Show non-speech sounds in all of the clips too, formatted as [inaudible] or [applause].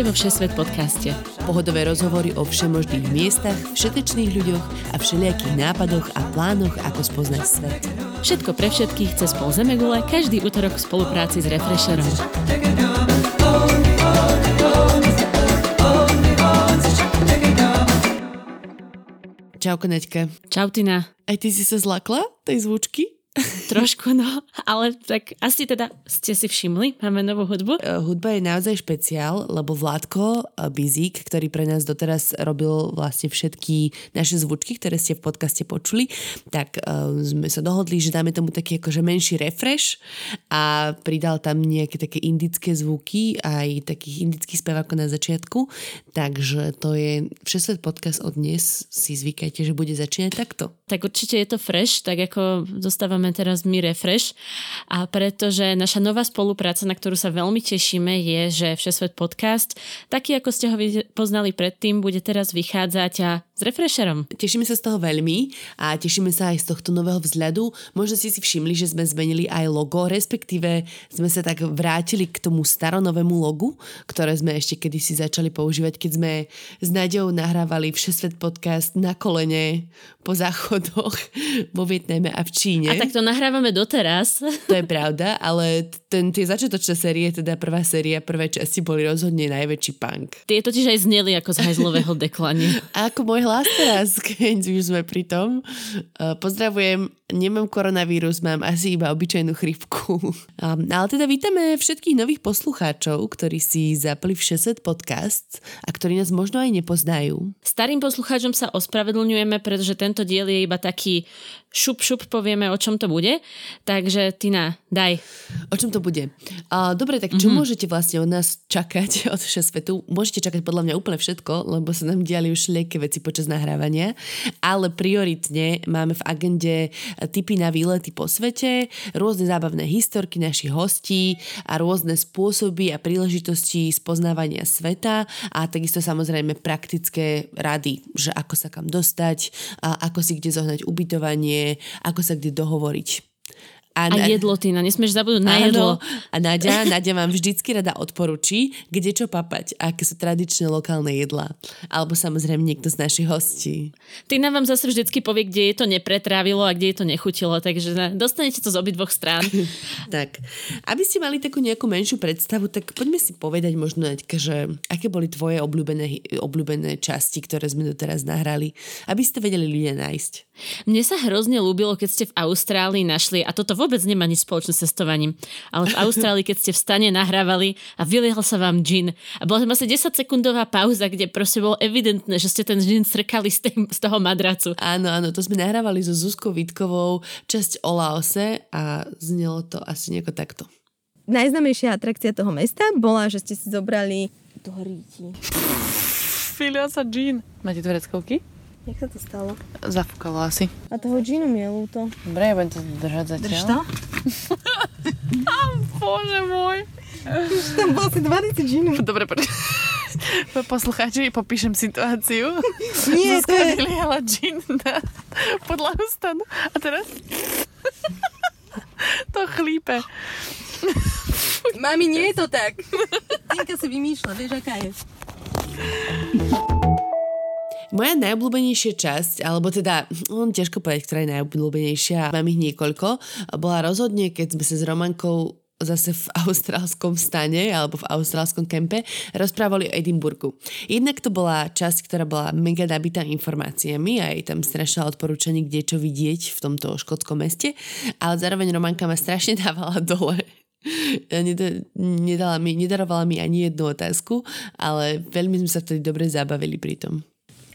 Vítajte vo Všesvet podcaste. Pohodové rozhovory o všemožných miestach, všetečných ľuďoch a všelijakých nápadoch a plánoch, ako spoznať svet. Všetko pre všetkých cez pol Zemegule, každý útorok v spolupráci s Refresherom. Čauko, Neďka. Čau, Tina. Aj ty si sa zlakla tej zvučky? [laughs] Trošku, no, ale tak asi teda ste si všimli, máme novú hudbu. Uh, hudba je naozaj špeciál, lebo Vládko uh, Bizík, ktorý pre nás doteraz robil vlastne všetky naše zvučky, ktoré ste v podcaste počuli, tak uh, sme sa dohodli, že dáme tomu taký akože menší refresh a pridal tam nejaké také indické zvuky aj takých indických spevákov na začiatku, takže to je Všesvet podcast od dnes, si zvykajte, že bude začínať takto. Tak určite je to fresh, tak ako dostávam máme teraz my Refresh a pretože naša nová spolupráca, na ktorú sa veľmi tešíme, je, že Všesvet podcast, taký ako ste ho poznali predtým, bude teraz vychádzať a s Refresherom. Tešíme sa z toho veľmi a tešíme sa aj z tohto nového vzhľadu. Možno ste si všimli, že sme zmenili aj logo, respektíve sme sa tak vrátili k tomu staronovému logu, ktoré sme ešte kedysi začali používať, keď sme s Naďou nahrávali Všesvet podcast na kolene po záchodoch vo Vietname a v Číne. A tak to nahrávame doteraz. [laughs] To je pravda, ale ten, tie začiatočné série, teda prvá séria, prvé časti boli rozhodne najväčší punk. Tie totiž aj zneli ako z hajzlového deklania. [laughs] A ako môj hlas teraz, [laughs] keď už sme pri tom. Uh, pozdravujem, nemám koronavírus, mám asi iba obyčajnú chrypku. Um, ale teda vítame všetkých nových poslucháčov, ktorí si zapli v 60 podcast a ktorí nás možno aj nepoznajú. Starým poslucháčom sa ospravedlňujeme, pretože tento diel je iba taký šup šup povieme, o čom to bude. Takže Tina, daj. O čom to bude? Uh, dobre, tak čo mm-hmm. môžete vlastne od nás čakať [laughs] od svetu? Môžete čakať podľa mňa úplne všetko, lebo sa nám diali už lieké veci počas nahrávania, ale prioritne máme v agende typy na výlety po svete, rôzne zábavné historky našich hostí a rôzne spôsoby a príležitosti spoznávania sveta a takisto samozrejme praktické rady, že ako sa kam dostať, a ako si kde zohnať ubytovanie, ako sa kde dohovoriť. hovoriť. A, a jedlo, ty, na nesmieš zabudnúť na jedlo. A Nadia, Nadia vám vždycky rada odporučí, kde čo papať, aké sú tradičné lokálne jedlá. Alebo samozrejme niekto z našich hostí. Tina vám zase vždycky povie, kde je to nepretrávilo a kde je to nechutilo, takže dostanete to z obidvoch strán. [laughs] tak, aby ste mali takú nejakú menšiu predstavu, tak poďme si povedať možno, že aké boli tvoje obľúbené, obľúbené časti, ktoré sme doteraz nahrali, aby ste vedeli ľudia nájsť. Mne sa hrozne ľúbilo, keď ste v Austrálii našli, a toto vôbec nemá nič spoločné s cestovaním. Ale v Austrálii, keď ste v stane nahrávali a vyliehal sa vám džin a bola tam asi 10 sekundová pauza, kde proste bolo evidentné, že ste ten džin strkali z, tým, z toho madracu. Áno, áno, to sme nahrávali so Zuzkou Vitkovou časť o Laose a znelo to asi nejako takto. Najznamejšia atrakcia toho mesta bola, že ste si zobrali toho ríti. Filia sa džín. Máte tureckovky? Jak sa to stalo? Zafúkalo asi. A toho džinu mi je ľúto. Dobre, ja budem to držať zatiaľ. Drž to? Bože môj. Už tam bol asi 20 džinu. Dobre, počkaj. [laughs] Poslucháči, popíšem situáciu. Nie, Zuzka to je... vyliala džin na podlahu stanu. A teraz... [laughs] to chlípe. Mami, nie je to tak. Tinka si vymýšľa, vieš, aká je. Moja najobľúbenejšia časť, alebo teda, on ťažko povedať, ktorá je najobľúbenejšia, mám ich niekoľko, bola rozhodne, keď sme sa s Romankou zase v [laughs] austrálskom stane alebo v austrálskom kempe rozprávali o Edimburgu. Jednak to bola časť, ktorá bola mega nabitá informáciami a je tam strašná odporúčanie, kde čo vidieť v tomto škótskom meste, ale zároveň Romanka ma strašne [laughs] dávala dole nedala mi, nedarovala mi ani jednu otázku, ale veľmi sme sa vtedy dobre zabavili pri tom.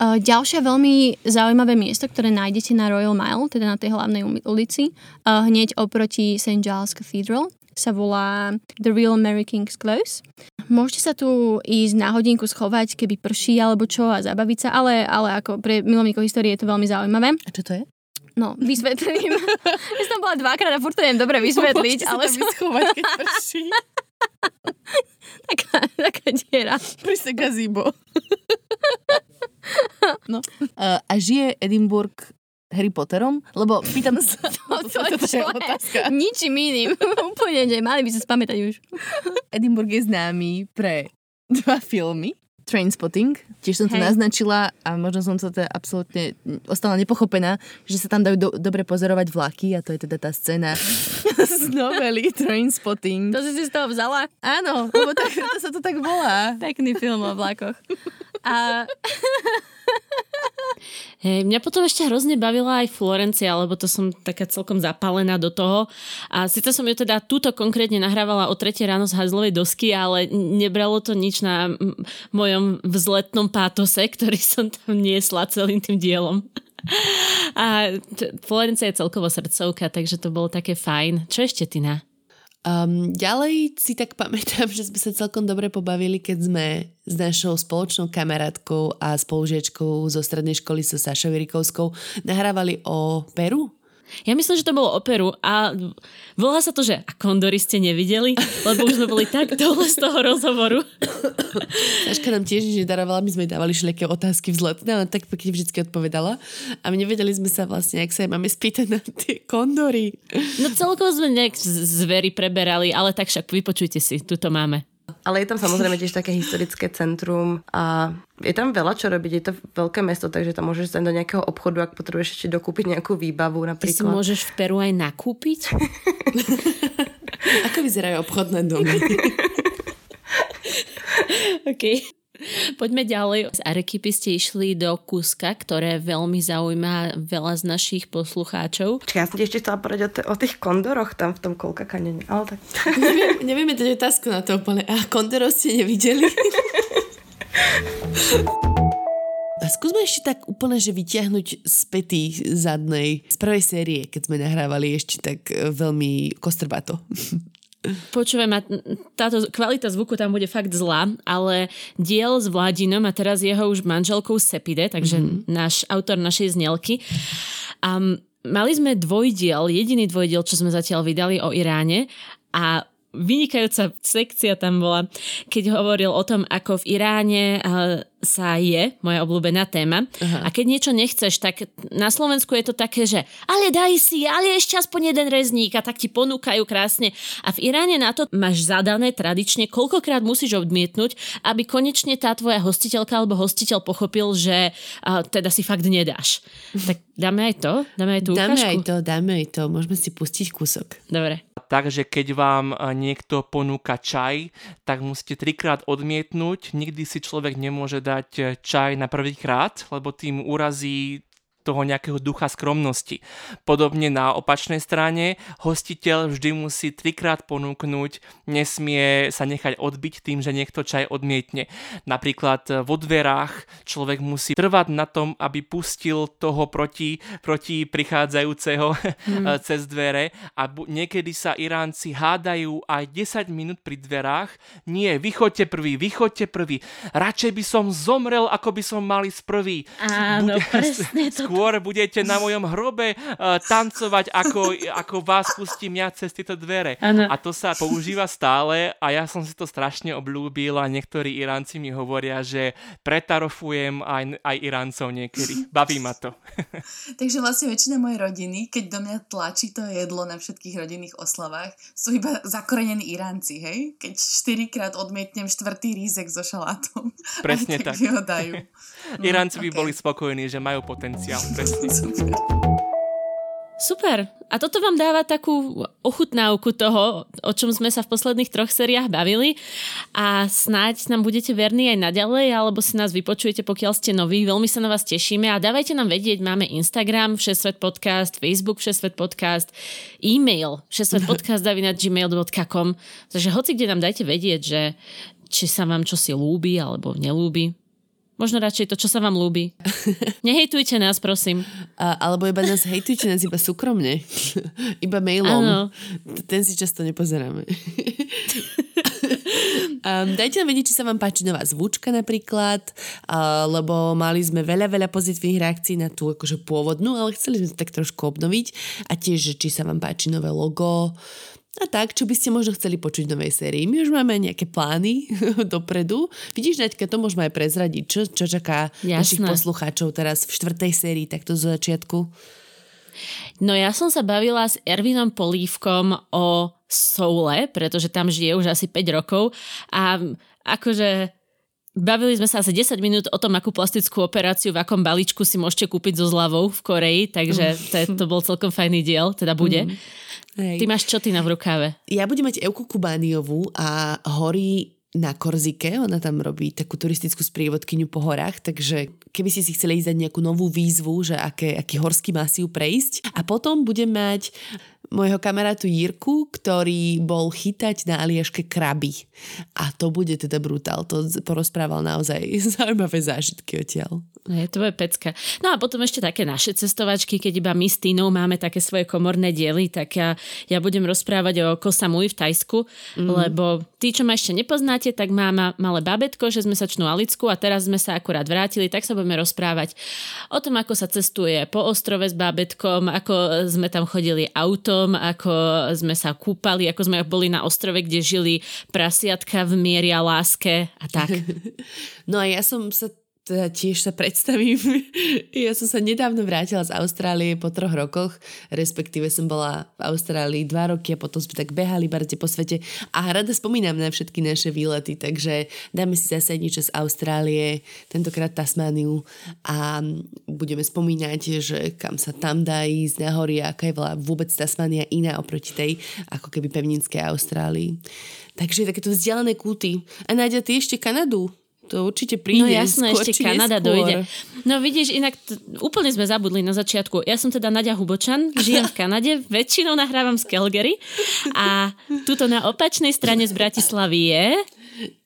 Uh, ďalšie veľmi zaujímavé miesto, ktoré nájdete na Royal Mile, teda na tej hlavnej ulici, uh, hneď oproti St. Giles Cathedral, sa volá The Real Mary King's Close. Môžete sa tu ísť na hodinku schovať, keby prší alebo čo a zabaviť sa, ale, ale ako pre milovníkov histórie je to veľmi zaujímavé. A čo to je? No, vysvetlím. [laughs] ja som bola dvakrát a furt to neviem dobre vysvetliť. ale sa tam schovať, keď prší. [laughs] taká, taká diera. Pri se gazíbo. [laughs] No. Uh, a žije Edinburgh Harry Potterom? Lebo pýtam [laughs] sa... to, to, to, to je otázka. Ničím iným. [laughs] Úplne, že mali by sa spamätať už. [laughs] Edinburgh je známy pre dva filmy. Trainspotting, tiež som to Hej. naznačila a možno som to teda absolútne ostala nepochopená, že sa tam dajú do, dobre pozorovať vlaky a to je teda tá scéna z novely Trainspotting. To si si z toho vzala? Áno, lebo tak, to sa to tak volá. Pekný film o vlakoch. A Hej, mňa potom ešte hrozne bavila aj Florencia, lebo to som taká celkom zapálená do toho. A síce som ju teda túto konkrétne nahrávala o 3 ráno z hazlovej dosky, ale nebralo to nič na mojom vzletnom pátose, ktorý [laughs] som tam niesla celým tým dielom. A Florencia je celkovo srdcovka, takže to bolo také fajn. Čo ešte, Tina? Um, ďalej si tak pamätám, [laughs] že sme sa celkom dobre pobavili, keď sme s našou spoločnou kamarátkou a spolužiečkou zo strednej školy so Sašou Rikovskou nahrávali o Peru. Ja myslím, že to bolo operu a volá sa to, že a kondory ste nevideli, lebo už sme boli tak dole z toho rozhovoru. Saška nám tiež nič nedarovala, my sme jej dávali všelijaké otázky vzletné, ale tak pekne vždy odpovedala. A my nevedeli sme sa vlastne, ak sa jej máme spýtať na tie kondory. No celkovo sme nejak zvery preberali, ale tak však vypočujte si, tu to máme. Ale je tam samozrejme tiež také historické centrum a je tam veľa čo robiť. Je to veľké mesto, takže tam môžeš ísť do nejakého obchodu, ak potrebuješ ešte dokúpiť nejakú výbavu Ty si napríklad. môžeš v Peru aj nakúpiť? [laughs] Ako vyzerajú obchodné domy? [laughs] OK. Poďme ďalej. Z Arekypy ste išli do Kuska, ktoré veľmi zaujíma veľa z našich poslucháčov. Čiže ja som ti ešte chcela povedať o, t- o tých kondoroch tam v tom kolka kanene. Ale tak... Neviem, nevieme dať otázku na to úplne. A kondorov ste nevideli? [laughs] Skúsme ešte tak úplne, že vyťahnuť z pety zadnej z prvej série, keď sme nahrávali ešte tak e, veľmi kostrbato. Počúvaj ma, táto kvalita zvuku tam bude fakt zlá, ale diel s Vladinom a teraz jeho už manželkou Sepide, takže mm-hmm. náš autor našej znelky. A mali sme dvojdiel, jediný dvojdiel, čo sme zatiaľ vydali o Iráne a vynikajúca sekcia tam bola, keď hovoril o tom, ako v Iráne sa je, moja obľúbená téma. Aha. A keď niečo nechceš, tak na Slovensku je to také, že ale daj si, ale ešte aspoň jeden rezník a tak ti ponúkajú krásne. A v Iráne na to máš zadané tradične, koľkokrát musíš odmietnúť, aby konečne tá tvoja hostiteľka alebo hostiteľ pochopil, že uh, teda si fakt nedáš. Tak dáme aj to? Dáme aj tú Dáme ukážku? aj to, dáme aj to. Môžeme si pustiť kúsok. Dobre. Takže keď vám niekto ponúka čaj, tak musíte trikrát odmietnúť. Nikdy si človek nemôže dať e, čaj na prvý krát, lebo tým urazí toho nejakého ducha skromnosti. Podobne na opačnej strane, hostiteľ vždy musí trikrát ponúknuť, nesmie sa nechať odbiť tým, že niekto čaj odmietne. Napríklad vo dverách človek musí trvať na tom, aby pustil toho proti, proti prichádzajúceho hmm. [laughs] cez dvere a bu- niekedy sa Iránci hádajú aj 10 minút pri dverách. Nie, vychoďte prvý, vychoďte prvý. Radšej by som zomrel, ako by som mali z prvý. Áno, presne [laughs] to Skôr budete na mojom hrobe uh, tancovať, ako, ako vás pustím ja cez tieto dvere. Áno. A to sa používa stále a ja som si to strašne obľúbil a niektorí Iránci mi hovoria, že pretarofujem aj, aj Iráncov niekedy. Baví ma to. [laughs] Takže vlastne väčšina mojej rodiny, keď do mňa tlačí to jedlo na všetkých rodinných oslavách, sú iba zakorenení Iránci, hej? Keď štyrikrát odmietnem štvrtý rízek so šalátom. [laughs] Presne tak. tak. mi ho dajú. No, [laughs] Iránci by boli spokojní, že majú potenciál. Presne. Super. Super. A toto vám dáva takú ochutnávku toho, o čom sme sa v posledných troch sériách bavili a snáď nám budete verní aj naďalej, alebo si nás vypočujete, pokiaľ ste noví. Veľmi sa na vás tešíme a dávajte nám vedieť, máme Instagram Všesvet podcast, Facebook Všesvet podcast, e-mail všesvetpodcast.gmail.com Takže hoci kde nám dajte vedieť, že či sa vám čosi lúbi alebo nelúbi. Možno radšej to, čo sa vám lúbi. [laughs] Nehejtujte nás, prosím. A, alebo iba nás hejtujte nás iba súkromne. [laughs] iba mailom. Áno. Ten si často nepozeráme. [laughs] Um, dajte nám vedieť, či sa vám páči nová zvučka napríklad, uh, lebo mali sme veľa, veľa pozitívnych reakcií na tú akože pôvodnú, ale chceli sme to tak trošku obnoviť a tiež, či sa vám páči nové logo a tak, čo by ste možno chceli počuť v novej sérii. My už máme nejaké plány [laughs] dopredu. Vidíš, Naďka, to môžeme aj prezradiť. Čo, čo čaká našich Jasné. poslucháčov teraz v štvrtej sérii, takto zo začiatku? No ja som sa bavila s Ervinom Polívkom o Soule, pretože tam žije už asi 5 rokov a akože Bavili sme sa asi 10 minút o tom, akú plastickú operáciu, v akom balíčku si môžete kúpiť so zľavou v Koreji, takže to, je, to bol celkom fajný diel, teda bude. Hej. Ty máš čo ty na v rukáve? Ja budem mať Euku Kubániovú a horí na Korzike, ona tam robí takú turistickú sprievodkyňu po horách, takže keby si si chceli ísť dať nejakú novú výzvu, že aké, aký horský masív prejsť. A potom budem mať môjho kamarátu Jirku, ktorý bol chytať na Aliaške kraby. A to bude teda brutál. To porozprával naozaj [laughs] zaujímavé zážitky odtiaľ. Je, to je pecka. No a potom ešte také naše cestovačky, keď iba my s Tínou máme také svoje komorné diely, tak ja, ja budem rozprávať o Kosamui v Tajsku, mm. lebo tí, čo ma ešte nepoznáte, tak mám malé babetko, 6-mesačnú Alicku a teraz sme sa akurát vrátili, tak sa budeme rozprávať o tom, ako sa cestuje po ostrove s bábetkom, ako sme tam chodili autom, ako sme sa kúpali, ako sme boli na ostrove, kde žili prasiatka v miery a láske a tak. [laughs] No a ja som sa teda tiež sa predstavím. [laughs] Ja som sa nedávno vrátila z Austrálie po troch rokoch, respektíve som bola v Austrálii dva roky a potom sme tak behali barde po svete a rada spomínam na všetky naše výlety, takže dáme si zase niečo z Austrálie, tentokrát Tasmániu a budeme spomínať, že kam sa tam dá ísť na hory a aká je bola vôbec Tasmánia iná oproti tej ako keby pevninskej Austrálii. Takže takéto vzdialené kúty. A ty ešte Kanadu? To určite príde. No jasné, skôr, ešte Kanada neskôr. dojde. No vidíš, inak t- úplne sme zabudli na začiatku. Ja som teda Nadia Hubočan, žijem v Kanade, [laughs] väčšinou nahrávam z Calgary a tuto na opačnej strane z Bratislavy je...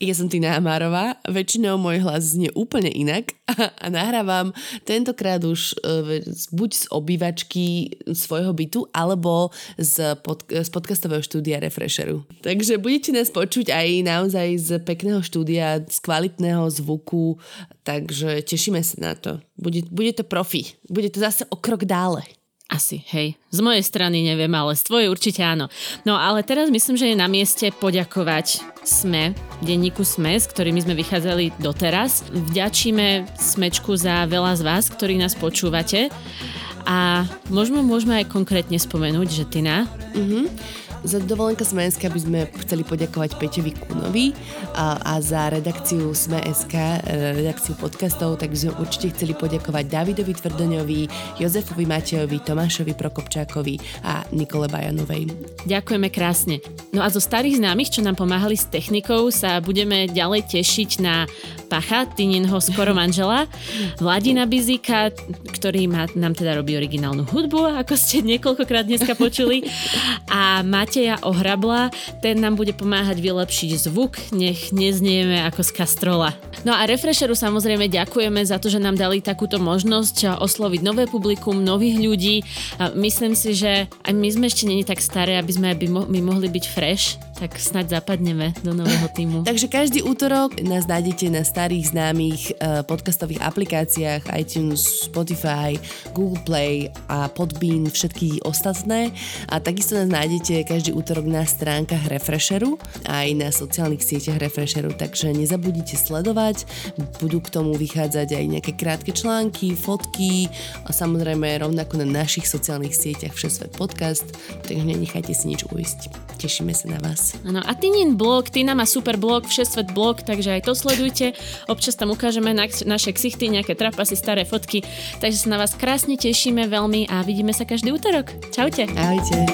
Ja som Tina Amárová, väčšinou môj hlas znie úplne inak a, a nahrávam tentokrát už e, buď z obývačky svojho bytu, alebo z, pod, z podcastového štúdia Refresheru. Takže budete nás počuť aj naozaj z pekného štúdia, z kvalitného zvuku, takže tešíme sa na to. Bude, bude to profi, bude to zase o krok dále. Asi, hej. Z mojej strany neviem, ale z tvojej určite áno. No ale teraz myslím, že je na mieste poďakovať SME, denníku SME, s ktorými sme vychádzali doteraz. Vďačíme Smečku za veľa z vás, ktorí nás počúvate. A môžeme, môžeme aj konkrétne spomenúť, že Tina, Za dovolenka Sme.sk by sme chceli poďakovať Peťovi Kunovi a, a za redakciu Sme.sk, e, redakciu podcastov, tak by sme určite chceli poďakovať Davidovi Tvrdoňovi, Jozefovi Matejovi, Tomášovi Prokopčákovi a Nikole Bajanovej. Ďakujeme krásne. No a zo starých známych, čo nám pomáhali s technikou, sa budeme ďalej tešiť na Pacha, Tininho skoro manžela, Vladina Bizika, ktorý má, nám teda robí originálnu hudbu, ako ste niekoľkokrát dneska počuli, a Mateja Ohrabla, ten nám bude pomáhať vylepšiť zvuk, nech neznieme ako z kastrola. No a Refresheru samozrejme ďakujeme za to, že nám dali takúto možnosť osloviť nové publikum, nových ľudí. Myslím si, že aj my sme ešte není tak staré, aby sme aby mo- my mohli byť fresh, tak snaď zapadneme do nového týmu. [laughs] Takže každý útorok nás nájdete na starých známych eh, podcastových aplikáciách iTunes, Spotify, Google Play a Podbean, všetky ostatné. A takisto nás nájdete každý útorok na stránkach Refresheru aj na sociálnych sieťach Refresheru, takže nezabudnite sledovať. Budú k tomu vychádzať aj nejaké krátke články, fotky a samozrejme rovnako na našich sociálnych sieťach Všesvet podcast, takže nenechajte si nič uísť tešíme sa na vás. Áno, a Tynin blog, Tina má super blog, Všesvet blog, takže aj to sledujte. Občas tam ukážeme na, naše ksichty, nejaké trapasy, staré fotky. Takže sa na vás krásne tešíme veľmi a vidíme sa každý útorok. Čaute. Ahojte.